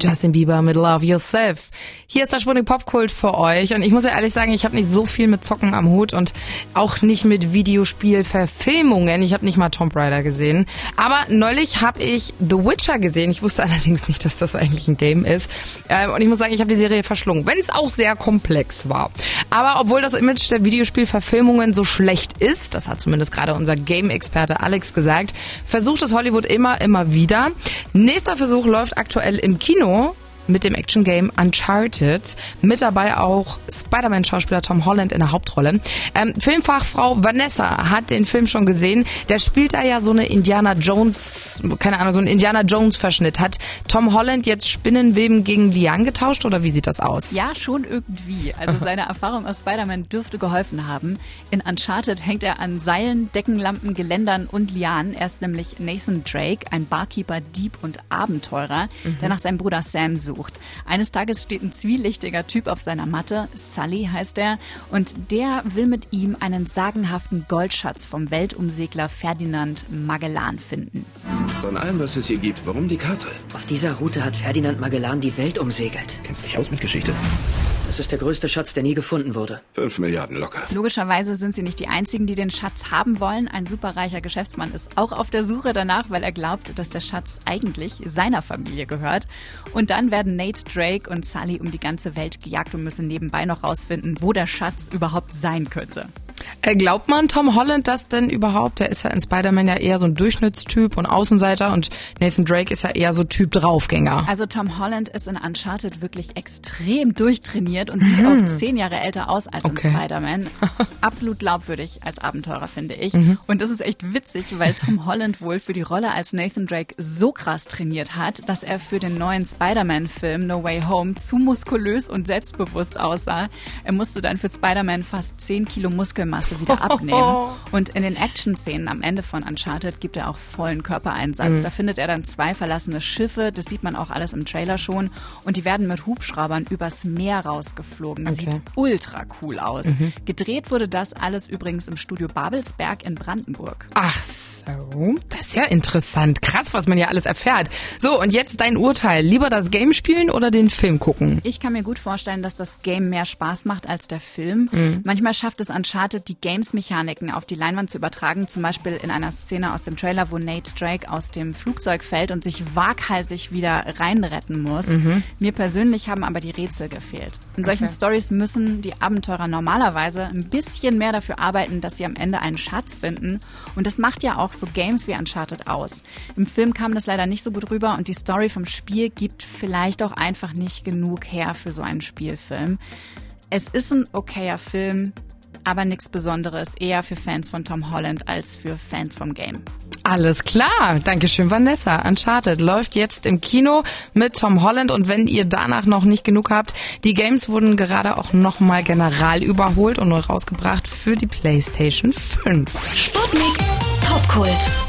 Justin Bieber mit Love Yourself. Hier ist der Sputnik Popkult für euch und ich muss ja ehrlich sagen, ich habe nicht so viel mit Zocken am Hut und auch nicht mit Videospielverfilmungen. Ich habe nicht mal Tomb Raider gesehen, aber neulich habe ich The Witcher gesehen. Ich wusste allerdings nicht, dass das eigentlich ein Game ist ähm, und ich muss sagen, ich habe die Serie verschlungen, wenn es auch sehr komplex war. Aber obwohl das Image der Videospielverfilmungen so schlecht ist, das hat zumindest gerade unser Game-Experte Alex gesagt, versucht es Hollywood immer, immer wieder. Nächster Versuch läuft aktuell im Kino Kino mit dem Action-Game Uncharted. Mit dabei auch Spider-Man-Schauspieler Tom Holland in der Hauptrolle. Ähm, Filmfachfrau Vanessa hat den Film schon gesehen. Der spielt da ja so eine Indiana Jones, keine Ahnung, so einen Indiana Jones-Verschnitt. Hat Tom Holland jetzt Spinnenweben gegen Lian getauscht oder wie sieht das aus? Ja, schon irgendwie. Also seine Erfahrung aus Spider-Man dürfte geholfen haben. In Uncharted hängt er an Seilen, Deckenlampen, Geländern und Lianen. Er ist nämlich Nathan Drake, ein Barkeeper, Dieb und Abenteurer, mhm. der nach seinem Bruder Sam sucht gesucht. Eines Tages steht ein zwielichtiger Typ auf seiner Matte, Sully heißt er, und der will mit ihm einen sagenhaften Goldschatz vom Weltumsegler Ferdinand Magellan finden. Von allem, was es hier gibt, warum die Karte? Auf dieser Route hat Ferdinand Magellan die Welt umsegelt. Kennst dich aus mit Geschichte? Das ist der größte Schatz, der nie gefunden wurde. Fünf Milliarden locker. Logischerweise sind sie nicht die einzigen, die den Schatz haben wollen. Ein superreicher Geschäftsmann ist auch auf der Suche danach, weil er glaubt, dass der Schatz eigentlich seiner Familie gehört. Und dann werden Nate Drake und Sully um die ganze Welt gejagt und müssen nebenbei noch rausfinden, wo der Schatz überhaupt sein könnte. Äh, glaubt man Tom Holland das denn überhaupt? Der ist ja in Spider-Man ja eher so ein Durchschnittstyp und Außenseiter und Nathan Drake ist ja eher so Typ Draufgänger. Also Tom Holland ist in Uncharted wirklich extrem durchtrainiert und sieht mhm. auch zehn Jahre älter aus als okay. in Spider-Man. Absolut glaubwürdig als Abenteurer, finde ich. Mhm. Und das ist echt witzig, weil Tom Holland wohl für die Rolle als Nathan Drake so krass trainiert hat, dass er für den neuen Spider-Man-Film No Way Home zu muskulös und selbstbewusst aussah. Er musste dann für Spider-Man fast zehn Kilo Muskeln Muskelmasse wieder abnehmen. Und in den Action-Szenen am Ende von Uncharted gibt er auch vollen Körpereinsatz. Mhm. Da findet er dann zwei verlassene Schiffe, das sieht man auch alles im Trailer schon. Und die werden mit Hubschraubern übers Meer rausgeflogen. Okay. Sieht ultra cool aus. Mhm. Gedreht wurde das alles übrigens im Studio Babelsberg in Brandenburg. Ach so, das ist ja interessant. Krass, was man ja alles erfährt. So, und jetzt dein Urteil. Lieber das Game spielen oder den Film gucken? Ich kann mir gut vorstellen, dass das Game mehr Spaß macht als der Film. Mhm. Manchmal schafft es Uncharted, die Games-Mechaniken auf die Leinwand zu übertragen. Zum Beispiel in einer Szene aus dem Trailer, wo Nate Drake aus dem Flugzeug fällt und sich waghalsig wieder reinretten muss. Mhm. Mir persönlich haben aber die Rätsel gefehlt. In solchen okay. Stories müssen die Abenteurer normalerweise ein bisschen mehr dafür arbeiten, dass sie am Ende einen Schatz finden. Und das macht ja auch so Games wie Uncharted aus. Im Film kam das leider nicht so gut rüber und die Story vom Spiel gibt vielleicht auch einfach nicht genug her für so einen Spielfilm. Es ist ein okayer Film, aber nichts Besonderes, eher für Fans von Tom Holland als für Fans vom Game. Alles klar. Dankeschön, Vanessa. Uncharted läuft jetzt im Kino mit Tom Holland und wenn ihr danach noch nicht genug habt, die Games wurden gerade auch nochmal general überholt und neu rausgebracht für die PlayStation 5. Sputnik Popkult.